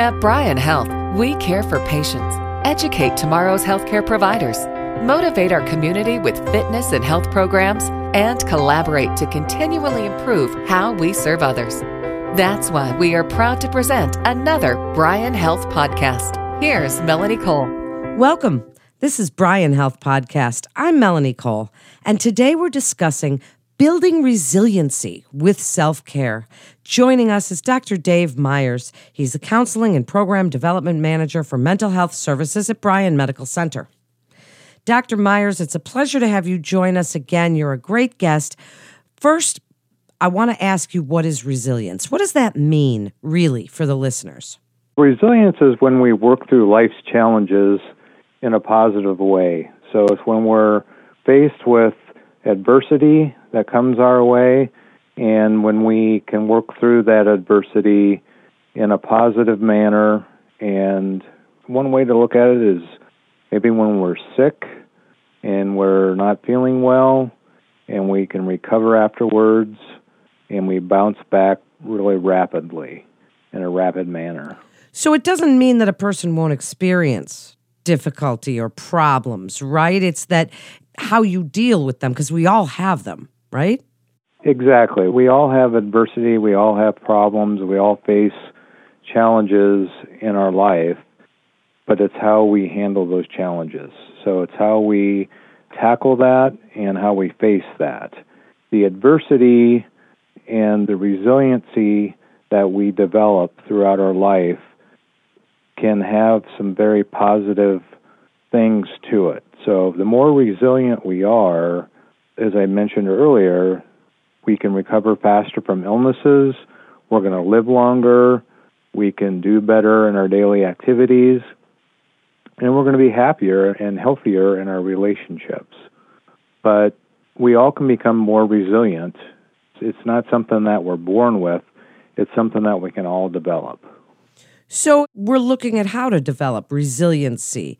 At Bryan Health, we care for patients, educate tomorrow's healthcare providers, motivate our community with fitness and health programs, and collaborate to continually improve how we serve others. That's why we are proud to present another Bryan Health podcast. Here's Melanie Cole. Welcome. This is Bryan Health Podcast. I'm Melanie Cole, and today we're discussing building resiliency with self care. Joining us is Dr. Dave Myers. He's the Counseling and Program Development Manager for Mental Health Services at Bryan Medical Center. Dr. Myers, it's a pleasure to have you join us again. You're a great guest. First, I want to ask you what is resilience? What does that mean, really, for the listeners? Resilience is when we work through life's challenges in a positive way. So it's when we're faced with adversity that comes our way, and when we can work through that adversity in a positive manner. And one way to look at it is maybe when we're sick and we're not feeling well, and we can recover afterwards, and we bounce back really rapidly in a rapid manner. So it doesn't mean that a person won't experience difficulty or problems, right? It's that how you deal with them because we all have them, right? Exactly. We all have adversity, we all have problems, we all face challenges in our life, but it's how we handle those challenges. So it's how we tackle that and how we face that. The adversity and the resiliency that we develop throughout our life can have some very positive things to it. So the more resilient we are, as I mentioned earlier, we can recover faster from illnesses, we're going to live longer, we can do better in our daily activities, and we're going to be happier and healthier in our relationships. But we all can become more resilient. It's not something that we're born with, it's something that we can all develop. So we're looking at how to develop resiliency.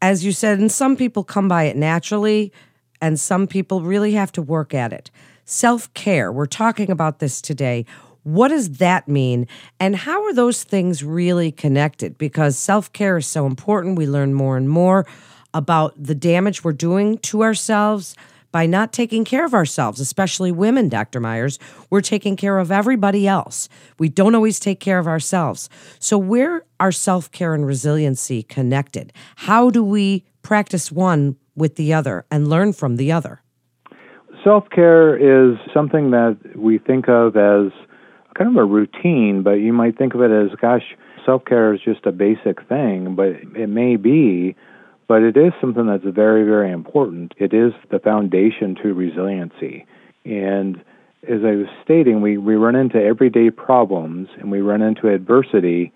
As you said, and some people come by it naturally, and some people really have to work at it. Self care, we're talking about this today. What does that mean? And how are those things really connected? Because self care is so important. We learn more and more about the damage we're doing to ourselves by not taking care of ourselves, especially women, Dr. Myers. We're taking care of everybody else. We don't always take care of ourselves. So, where are self care and resiliency connected? How do we practice one with the other and learn from the other? Self care is something that we think of as kind of a routine, but you might think of it as, gosh, self care is just a basic thing, but it may be but it is something that's very, very important. It is the foundation to resiliency. And as I was stating, we, we run into everyday problems and we run into adversity,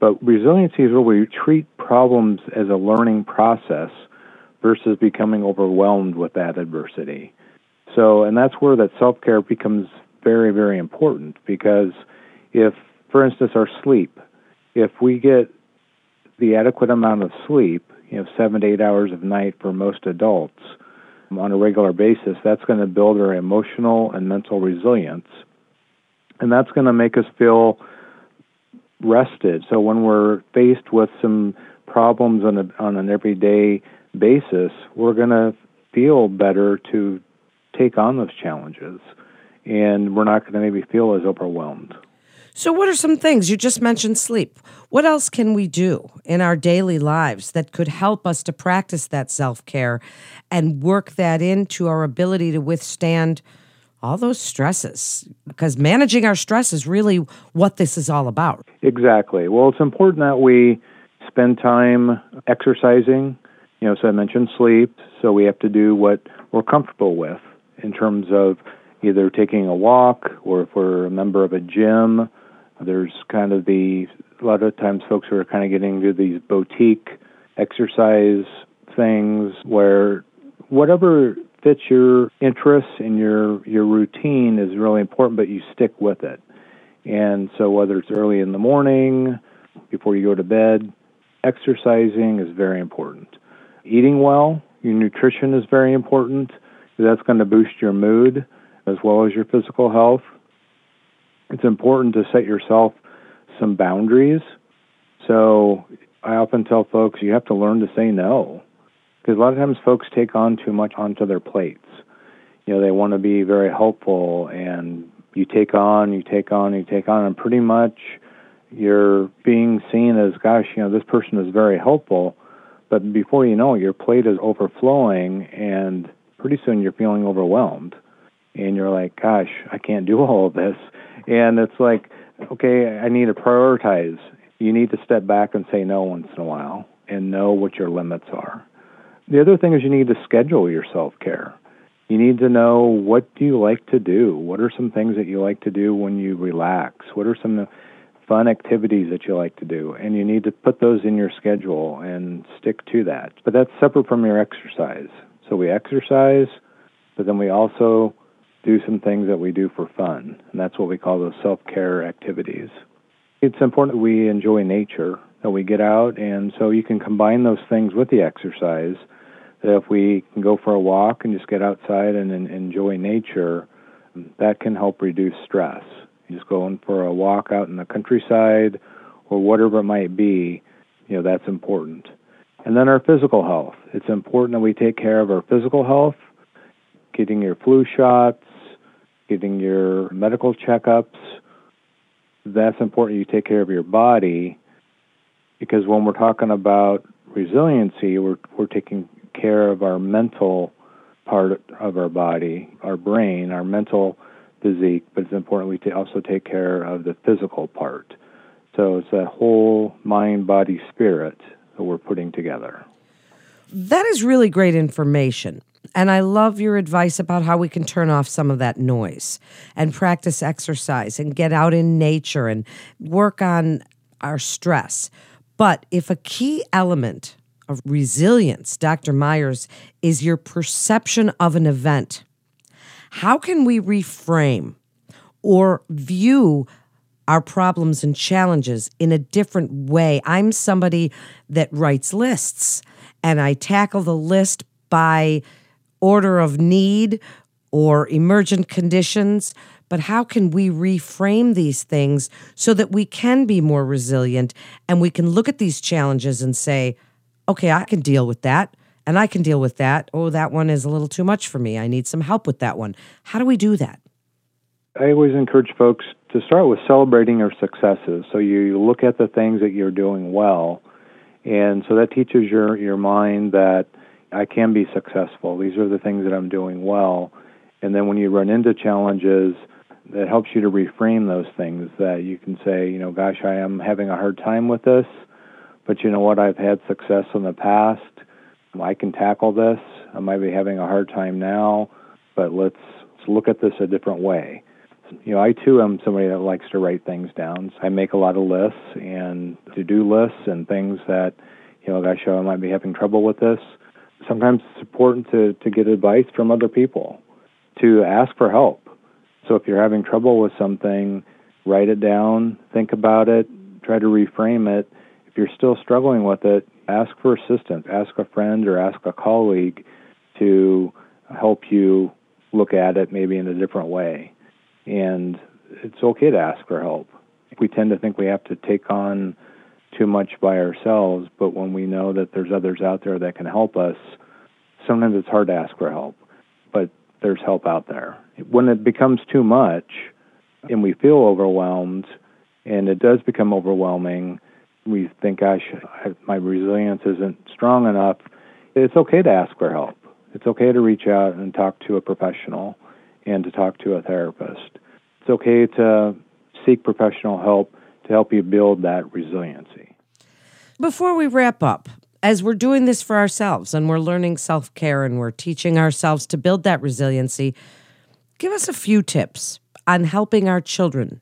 but resiliency is where we treat problems as a learning process versus becoming overwhelmed with that adversity. So, and that's where that self care becomes very, very important because if, for instance, our sleep, if we get the adequate amount of sleep, you know seven to eight hours of night for most adults on a regular basis, that's going to build our emotional and mental resilience, and that's going to make us feel rested. So when we're faced with some problems on a, on an everyday basis, we're going to feel better to take on those challenges, and we're not going to maybe feel as overwhelmed. So, what are some things? You just mentioned sleep. What else can we do in our daily lives that could help us to practice that self care and work that into our ability to withstand all those stresses? Because managing our stress is really what this is all about. Exactly. Well, it's important that we spend time exercising. You know, so I mentioned sleep, so we have to do what we're comfortable with in terms of either taking a walk or if we're a member of a gym there's kind of the a lot of times folks who are kind of getting into these boutique exercise things where whatever fits your interests and your your routine is really important, but you stick with it. And so whether it's early in the morning, before you go to bed, exercising is very important. Eating well, your nutrition is very important. That's going to boost your mood as well as your physical health it's important to set yourself some boundaries So I often tell folks you have to learn to say no. Because a lot of times folks take on too much onto their plates. You know, they want to be very helpful and you take on, you take on, you take on, and pretty much you're being seen as, gosh, you know, this person is very helpful. But before you know it, your plate is overflowing, and pretty soon you're feeling overwhelmed. And you're like, gosh, I can't do all of this. And it's like, okay, I need to prioritize. You need to step back and say no once in a while and know what your limits are. The other thing is you need to schedule your self care. You need to know what do you like to do? What are some things that you like to do when you relax? What are some fun activities that you like to do? And you need to put those in your schedule and stick to that. But that's separate from your exercise. So we exercise, but then we also do some things that we do for fun, and that's what we call those self-care activities. It's important that we enjoy nature, that we get out, and so you can combine those things with the exercise that if we can go for a walk and just get outside and, and enjoy nature, that can help reduce stress. Just going for a walk out in the countryside or whatever it might be, you know, that's important. And then our physical health. It's important that we take care of our physical health, getting your flu shots, getting your medical checkups. That's important you take care of your body because when we're talking about resiliency, we're, we're taking care of our mental part of our body, our brain, our mental physique, but it's important we also take care of the physical part. So it's that whole mind, body, spirit that we're putting together. That is really great information. And I love your advice about how we can turn off some of that noise and practice exercise and get out in nature and work on our stress. But if a key element of resilience, Dr. Myers, is your perception of an event. How can we reframe or view our problems and challenges in a different way? I'm somebody that writes lists and I tackle the list by order of need or emergent conditions. But how can we reframe these things so that we can be more resilient and we can look at these challenges and say, okay, I can deal with that and I can deal with that. Oh, that one is a little too much for me. I need some help with that one. How do we do that? I always encourage folks to start with celebrating your successes. So you look at the things that you're doing well, and so that teaches your your mind that I can be successful. These are the things that I'm doing well. And then when you run into challenges, that helps you to reframe those things that you can say, you know, gosh, I am having a hard time with this but you know what? I've had success in the past. I can tackle this. I might be having a hard time now, but let's, let's look at this a different way. You know, I too am somebody that likes to write things down. So I make a lot of lists and to do lists and things that, you know, gosh, I might be having trouble with this. Sometimes it's important to, to get advice from other people, to ask for help. So if you're having trouble with something, write it down, think about it, try to reframe it, if you're still struggling with it, ask for assistance. Ask a friend or ask a colleague to help you look at it maybe in a different way. And it's okay to ask for help. We tend to think we have to take on too much by ourselves, but when we know that there's others out there that can help us, sometimes it's hard to ask for help, but there's help out there. When it becomes too much and we feel overwhelmed and it does become overwhelming, we think, gosh, I, my resilience isn't strong enough, it's okay to ask for help. It's okay to reach out and talk to a professional and to talk to a therapist. It's okay to seek professional help to help you build that resiliency. Before we wrap up, as we're doing this for ourselves and we're learning self care and we're teaching ourselves to build that resiliency, give us a few tips on helping our children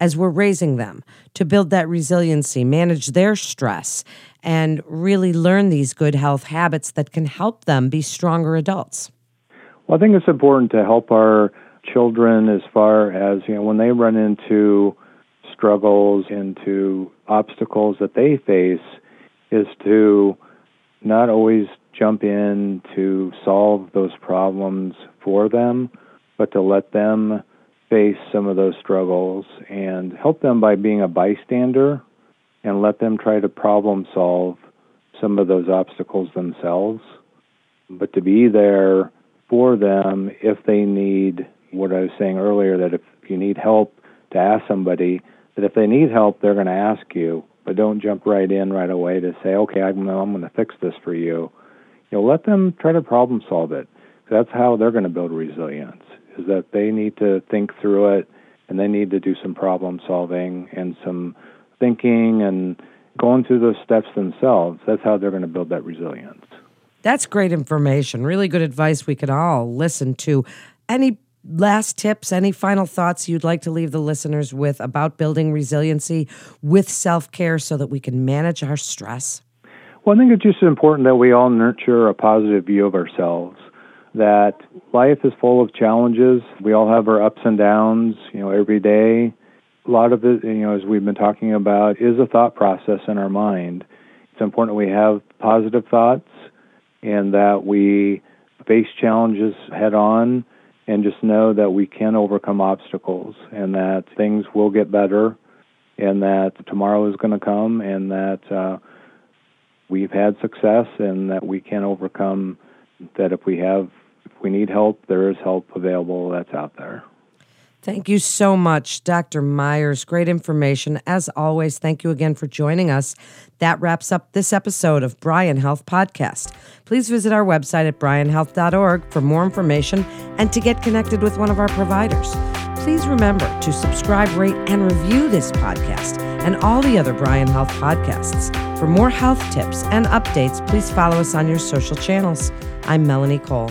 as we're raising them to build that resiliency, manage their stress, and really learn these good health habits that can help them be stronger adults? Well, I think it's important to help our children as far as, you know, when they run into struggles, into obstacles that they face, is to not always jump in to solve those problems for them, but to let them face some of those struggles and help them by being a bystander and let them try to problem solve some of those obstacles themselves, but to be there for them if they need what I was saying earlier that if you need help to ask somebody that if they need help they're going to ask you. But don't jump right in right away to say okay I'm, I'm going to fix this for you. You know let them try to problem solve it. That's how they're going to build resilience is that they need to think through it and they need to do some problem solving and some thinking and going through those steps themselves that's how they're going to build that resilience that's great information. Really good advice we could all listen to. Any last tips, any final thoughts you'd like to leave the listeners with about building resiliency with self care so that we can manage our stress? Well, I think it's just important that we all nurture a positive view of ourselves. That life is full of challenges. We all have our ups and downs, you know, every day. A lot of it, you know, as we've been talking about, is a thought process in our mind. It's important we have positive thoughts and that we face challenges head on and just know that we can overcome obstacles and that things will get better and that tomorrow is going to come and that uh, we've had success and that we can overcome that if we have we need help there is help available that's out there Thank you so much, Dr. Myers. Great information. As always, thank you again for joining us. That wraps up this episode of Bryan Health Podcast. Please visit our website at bryanhealth.org for more information and to get connected with one of our providers. Please remember to subscribe, rate, and review this podcast and all the other Bryan Health podcasts. For more health tips and updates, please follow us on your social channels. I'm Melanie Cole.